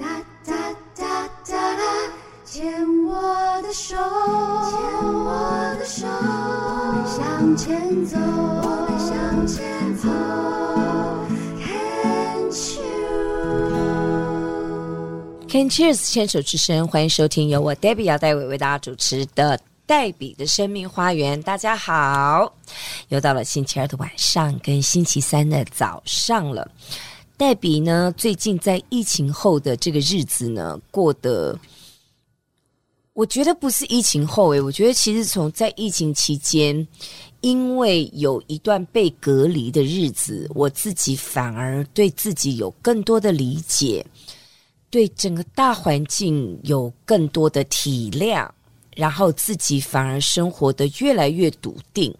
哒哒哒哒哒，牵我的手，牵我的手，我们向前走，我们向前走。Can Cheers 牵手之声，欢迎收听由我 Debbie 姚代伟为大家主持的黛比的生命花园。大家好，又到了星期二的晚上跟星期三的早上了。黛比呢，最近在疫情后的这个日子呢，过得我觉得不是疫情后诶，我觉得其实从在疫情期间，因为有一段被隔离的日子，我自己反而对自己有更多的理解。对整个大环境有更多的体谅，然后自己反而生活得越来越笃定，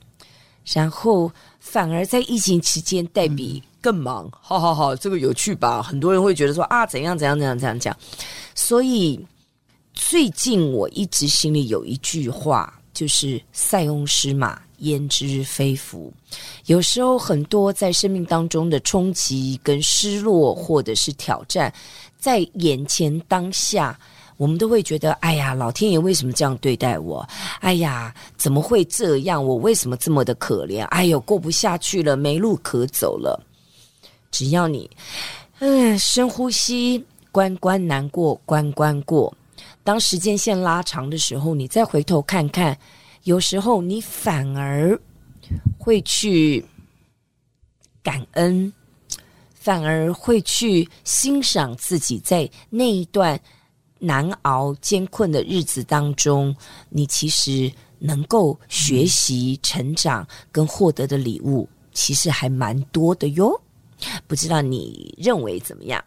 然后反而在疫情期间黛比更忙，好好好，这个有趣吧？很多人会觉得说啊，怎样怎样怎样怎样讲。所以最近我一直心里有一句话，就是塞翁失马，焉知非福。有时候很多在生命当中的冲击跟失落，或者是挑战。在眼前当下，我们都会觉得：哎呀，老天爷为什么这样对待我？哎呀，怎么会这样？我为什么这么的可怜？哎呦，过不下去了，没路可走了。只要你，嗯，深呼吸，关关难过关关过。当时间线拉长的时候，你再回头看看，有时候你反而会去感恩。反而会去欣赏自己在那一段难熬、艰困的日子当中，你其实能够学习、成长跟获得的礼物，其实还蛮多的哟。不知道你认为怎么样？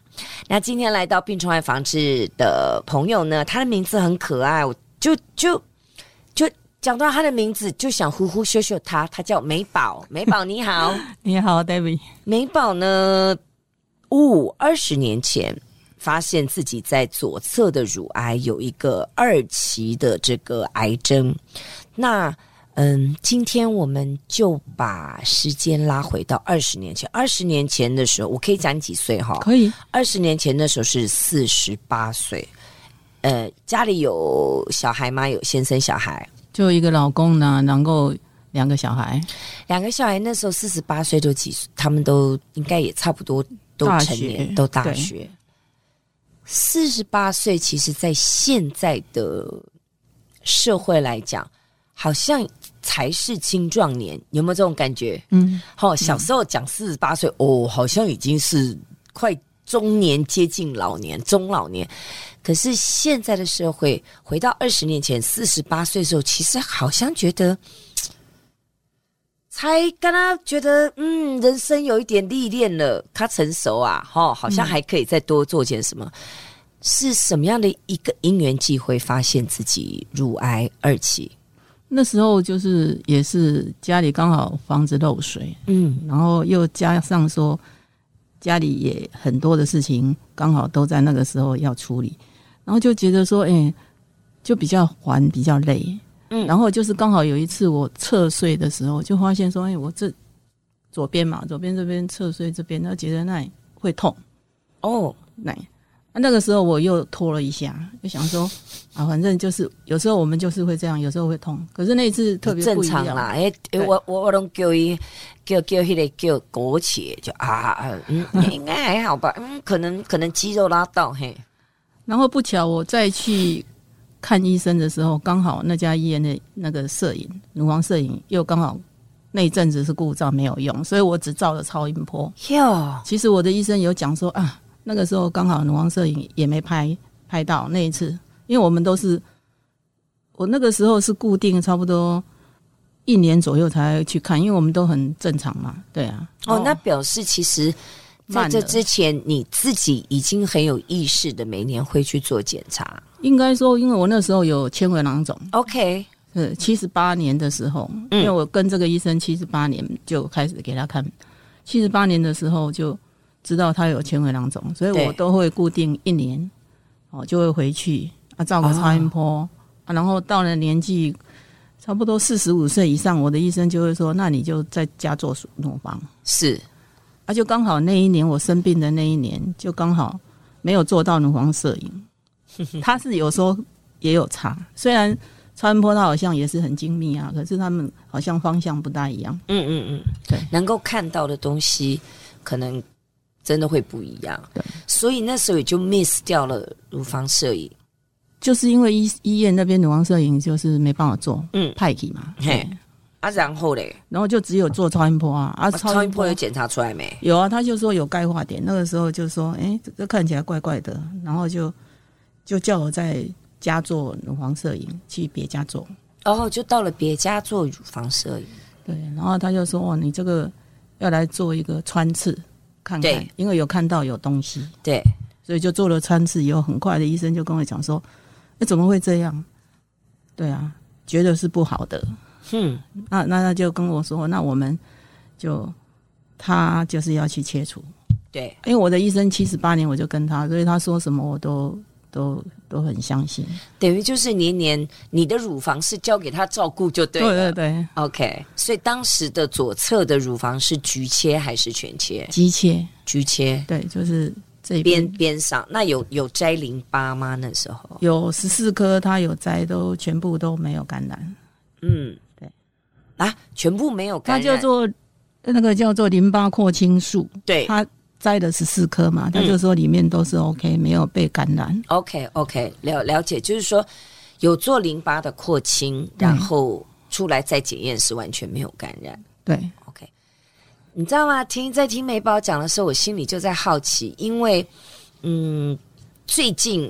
那今天来到病虫害防治的朋友呢，他的名字很可爱，我就就就讲到他的名字，就想呼呼秀秀他，他叫美宝。美宝你好，你好，David。美宝呢？五二十年前，发现自己在左侧的乳癌有一个二期的这个癌症。那嗯，今天我们就把时间拉回到二十年前。二十年前的时候，我可以讲你几岁哈？可以。二十年前的时候是四十八岁。呃，家里有小孩吗？有先生小孩？就一个老公呢，然后两个小孩。两个小孩那时候四十八岁都几岁？他们都应该也差不多。都成年，大都大学。四十八岁，其实，在现在的社会来讲，好像才是青壮年。有没有这种感觉？嗯，好，小时候讲四十八岁，哦，好像已经是快中年，接近老年，中老年。可是现在的社会，回到二十年前，四十八岁的时候，其实好像觉得。才跟他觉得，嗯，人生有一点历练了，他成熟啊，哈，好像还可以再多做点什么。嗯、是什么样的一个因缘际会，发现自己乳癌二期？那时候就是也是家里刚好房子漏水，嗯，然后又加上说家里也很多的事情，刚好都在那个时候要处理，然后就觉得说，哎、欸，就比较烦，比较累。嗯，然后就是刚好有一次我侧睡的时候，就发现说，哎，我这左边嘛，左边这边侧睡这边，那觉得那里会痛。哦，那那个时候我又拖了一下，就想说啊，反正就是有时候我们就是会这样，有时候会痛，可是那一次特别正常啦。哎，我我我都叫伊叫叫那个叫苟且，就啊，嗯，应该还好吧，嗯，可能可能肌肉拉到嘿，然后不巧我再去。看医生的时候，刚好那家医院的那个摄影乳房摄影又刚好那一阵子是故障没有用，所以我只照了超音波。哟，其实我的医生有讲说啊，那个时候刚好乳房摄影也没拍拍到那一次，因为我们都是我那个时候是固定差不多一年左右才去看，因为我们都很正常嘛。对啊，哦，那表示其实。在这之前，你自己已经很有意识的每年会去做检查。应该说，因为我那时候有纤维囊肿。OK，是七十八年的时候，因为我跟这个医生七十八年就开始给他看，七十八年的时候就知道他有纤维囊肿，所以我都会固定一年哦就会回去啊照个超音波、哦、啊，然后到了年纪差不多四十五岁以上，我的医生就会说，那你就在家做乳房。是。啊，就刚好那一年我生病的那一年，就刚好没有做到乳房摄影。他是有时候也有差，虽然超音波它好像也是很精密啊，可是他们好像方向不大一样。嗯嗯嗯，对，能够看到的东西可能真的会不一样。对，所以那时候也就 miss 掉了乳房摄影，就是因为医医院那边乳房摄影就是没办法做，嗯，派去嘛。嘿，啊，然后嘞，然后就只有做超音波啊，啊，超音波有检查出来没？有啊，他就说有钙化点，那个时候就说，哎、欸，这看起来怪怪的，然后就。就叫我在家做乳房摄影，去别家做。哦，就到了别家做乳房摄影。对，然后他就说：“哦，你这个要来做一个穿刺，看看，因为有看到有东西。”对，所以就做了穿刺以后，很快的医生就跟我讲说：“那怎么会这样？”对啊，觉得是不好的。嗯，那那他就跟我说：“那我们就他就是要去切除。”对，因为我的医生七十八年我就跟他，所以他说什么我都。都都很相信，等于就是年年你的乳房是交给他照顾就对了。对对对，OK。所以当时的左侧的乳房是局切还是全切？局切，局切。对，就是这边边边上。那有有摘淋巴吗？那时候有十四颗，他有摘，都全部都没有感染。嗯，对。啊，全部没有感染。他叫做那个叫做淋巴扩清术。对，他。摘了十四颗嘛，他就说里面都是 OK，、嗯、没有被感染。OK OK，了了解，就是说有做淋巴的扩清，然后出来再检验是完全没有感染。对，OK，你知道吗？听在听美宝讲的时候，我心里就在好奇，因为嗯，最近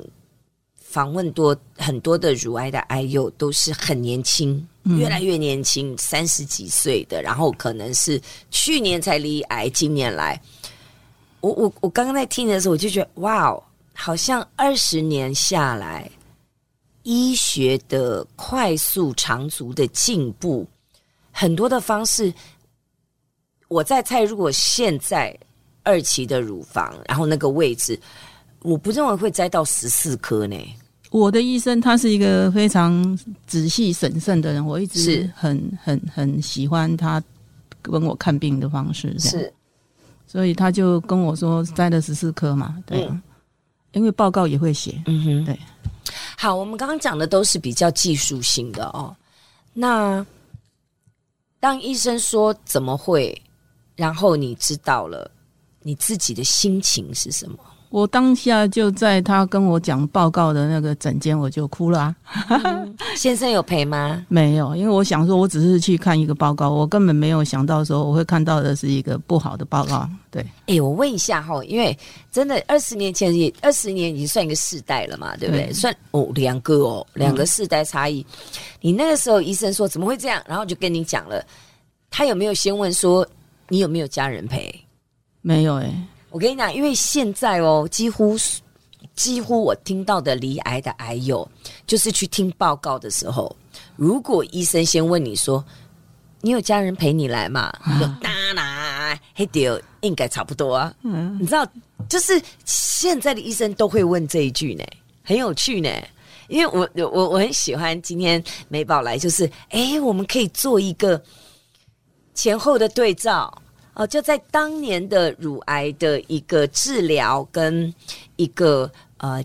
访问多很多的乳癌的癌友都是很年轻，嗯、越来越年轻，三十几岁的，然后可能是去年才离癌，今年来。我我我刚刚在听的时候，我就觉得哇哦，好像二十年下来，医学的快速长足的进步，很多的方式，我在猜，如果现在二期的乳房，然后那个位置，我不认为会摘到十四颗呢。我的医生他是一个非常仔细审慎的人，我一直很是很很喜欢他跟我看病的方式，是。所以他就跟我说摘了十四颗嘛，对，嗯、因为报告也会写，嗯哼，对。好，我们刚刚讲的都是比较技术性的哦。那当医生说怎么会，然后你知道了，你自己的心情是什么？我当下就在他跟我讲报告的那个诊间，我就哭了啊。嗯，先生有陪吗？没有，因为我想说，我只是去看一个报告，我根本没有想到说我会看到的是一个不好的报告。对，哎、欸，我问一下哈，因为真的二十年前也二十年已经算一个世代了嘛，对不对？嗯、算哦，两个哦，两个世代差异。嗯、你那个时候医生说怎么会这样，然后就跟你讲了，他有没有先问说你有没有家人陪？没有哎、欸。我跟你讲，因为现在哦，几乎几乎我听到的离癌的癌友，就是去听报告的时候，如果医生先问你说，你有家人陪你来吗？有当然，黑丢，应该差不多啊。嗯，你知道，就是现在的医生都会问这一句呢，很有趣呢。因为我我我很喜欢今天美宝来，就是哎，我们可以做一个前后的对照。哦，就在当年的乳癌的一个治疗跟一个呃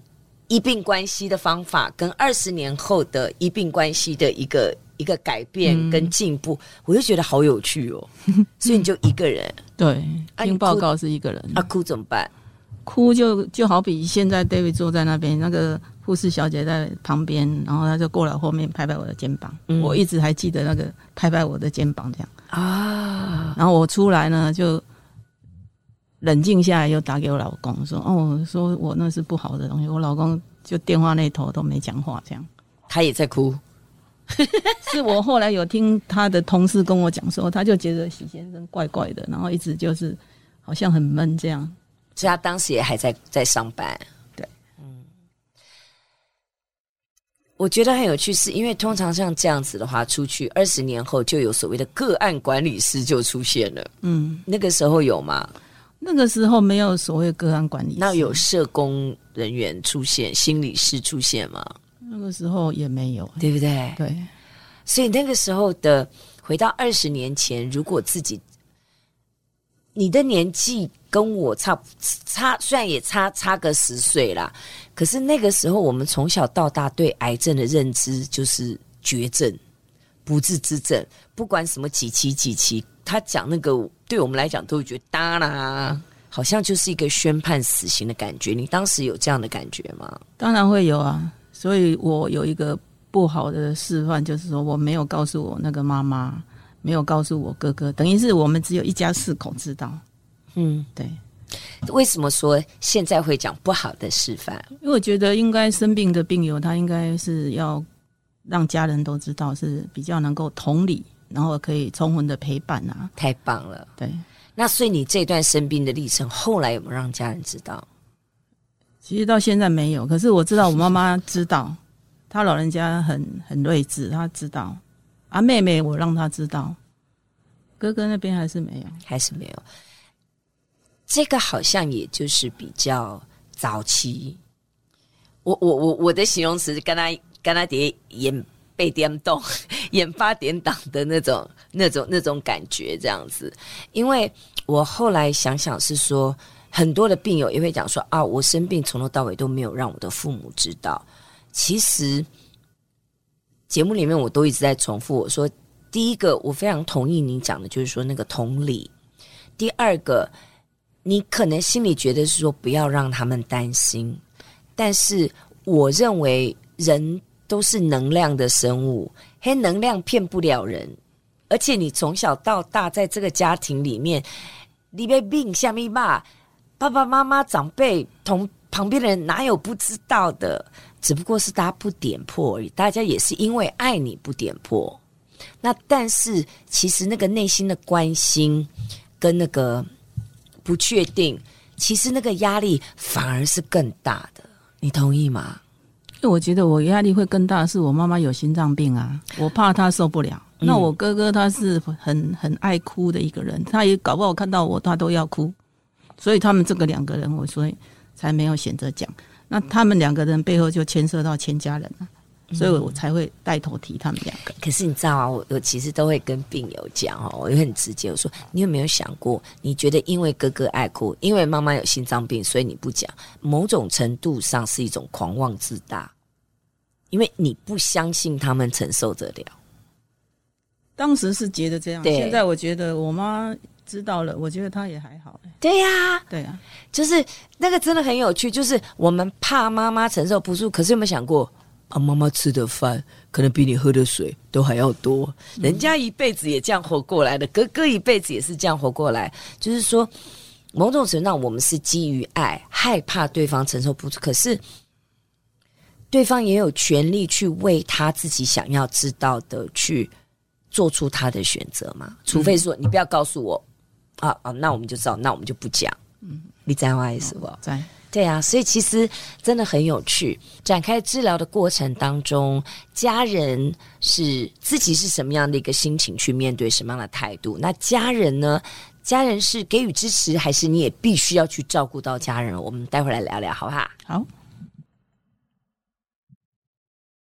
医病关系的方法，跟二十年后的医病关系的一个一个改变跟进步，嗯、我就觉得好有趣哦。所以你就一个人，对，听报告是一个人，啊，哭怎么办？哭就就好比现在 David 坐在那边，那个护士小姐在旁边，然后她就过来后面拍拍我的肩膀，嗯、我一直还记得那个拍拍我的肩膀这样啊。然后我出来呢，就冷静下来，又打给我老公说：“哦，说我那是不好的东西。”我老公就电话那头都没讲话，这样他也在哭。是我后来有听他的同事跟我讲说，他就觉得许先生怪怪的，然后一直就是好像很闷这样。所以他当时也还在在上班，对，嗯，我觉得很有趣，是因为通常像这样子的话，出去二十年后就有所谓的个案管理师就出现了，嗯，那个时候有吗？那个时候没有所谓个案管理师，那有社工人员出现、心理师出现吗？那个时候也没有，对不对？对，所以那个时候的回到二十年前，如果自己你的年纪。跟我差差，虽然也差差个十岁啦，可是那个时候我们从小到大对癌症的认知就是绝症、不治之症，不管什么几期几期，他讲那个对我们来讲都会觉得哒啦，好像就是一个宣判死刑的感觉。你当时有这样的感觉吗？当然会有啊，所以我有一个不好的示范，就是说我没有告诉我那个妈妈，没有告诉我哥哥，等于是我们只有一家四口知道。嗯，对。为什么说现在会讲不好的示范？因为我觉得应该生病的病友，他应该是要让家人都知道，是比较能够同理，然后可以充分的陪伴啊。太棒了，对。那所以你这段生病的历程，后来有没有让家人知道？其实到现在没有，可是我知道我妈妈知道，她老人家很很睿智，她知道。啊，妹妹我让她知道，哥哥那边还是没有，还是没有。这个好像也就是比较早期，我我我我的形容词跟他跟他 点眼被点动、眼发点挡的那种、那种、那种感觉，这样子。因为我后来想想是说，很多的病友也会讲说啊，我生病从头到尾都没有让我的父母知道。其实节目里面我都一直在重复，我说第一个我非常同意你讲的，就是说那个同理；第二个。你可能心里觉得是说不要让他们担心，但是我认为人都是能量的生物，黑能量骗不了人。而且你从小到大在这个家庭里面，你被病下面骂，爸爸妈妈长辈同旁边的人哪有不知道的？只不过是大家不点破而已，大家也是因为爱你不点破。那但是其实那个内心的关心跟那个。不确定，其实那个压力反而是更大的，你同意吗？因为我觉得我压力会更大，是我妈妈有心脏病啊，我怕她受不了。嗯、那我哥哥他是很很爱哭的一个人，他也搞不好看到我他都要哭，所以他们这个两个人，我所以才没有选择讲。那他们两个人背后就牵涉到全家人了。所以我才会带头提他们两个。可是你知道啊，我我其实都会跟病友讲哦，我也很直接，我说你有没有想过，你觉得因为哥哥爱哭，因为妈妈有心脏病，所以你不讲，某种程度上是一种狂妄自大，因为你不相信他们承受得了。当时是觉得这样，现在我觉得我妈知道了，我觉得她也还好。对呀、啊，对呀，就是那个真的很有趣，就是我们怕妈妈承受不住，可是有没有想过？啊，妈妈吃的饭可能比你喝的水都还要多。人家一辈子也这样活过来的，哥哥一辈子也是这样活过来。就是说，某种程度上，我们是基于爱，害怕对方承受不住。可是，对方也有权利去为他自己想要知道的去做出他的选择嘛？除非说你不要告诉我，啊啊，那我们就知道，那我们就不讲。嗯，你在话意思不？在。对啊，所以其实真的很有趣。展开治疗的过程当中，家人是自己是什么样的一个心情去面对什么样的态度？那家人呢？家人是给予支持，还是你也必须要去照顾到家人？我们待会来聊聊，好不好？好。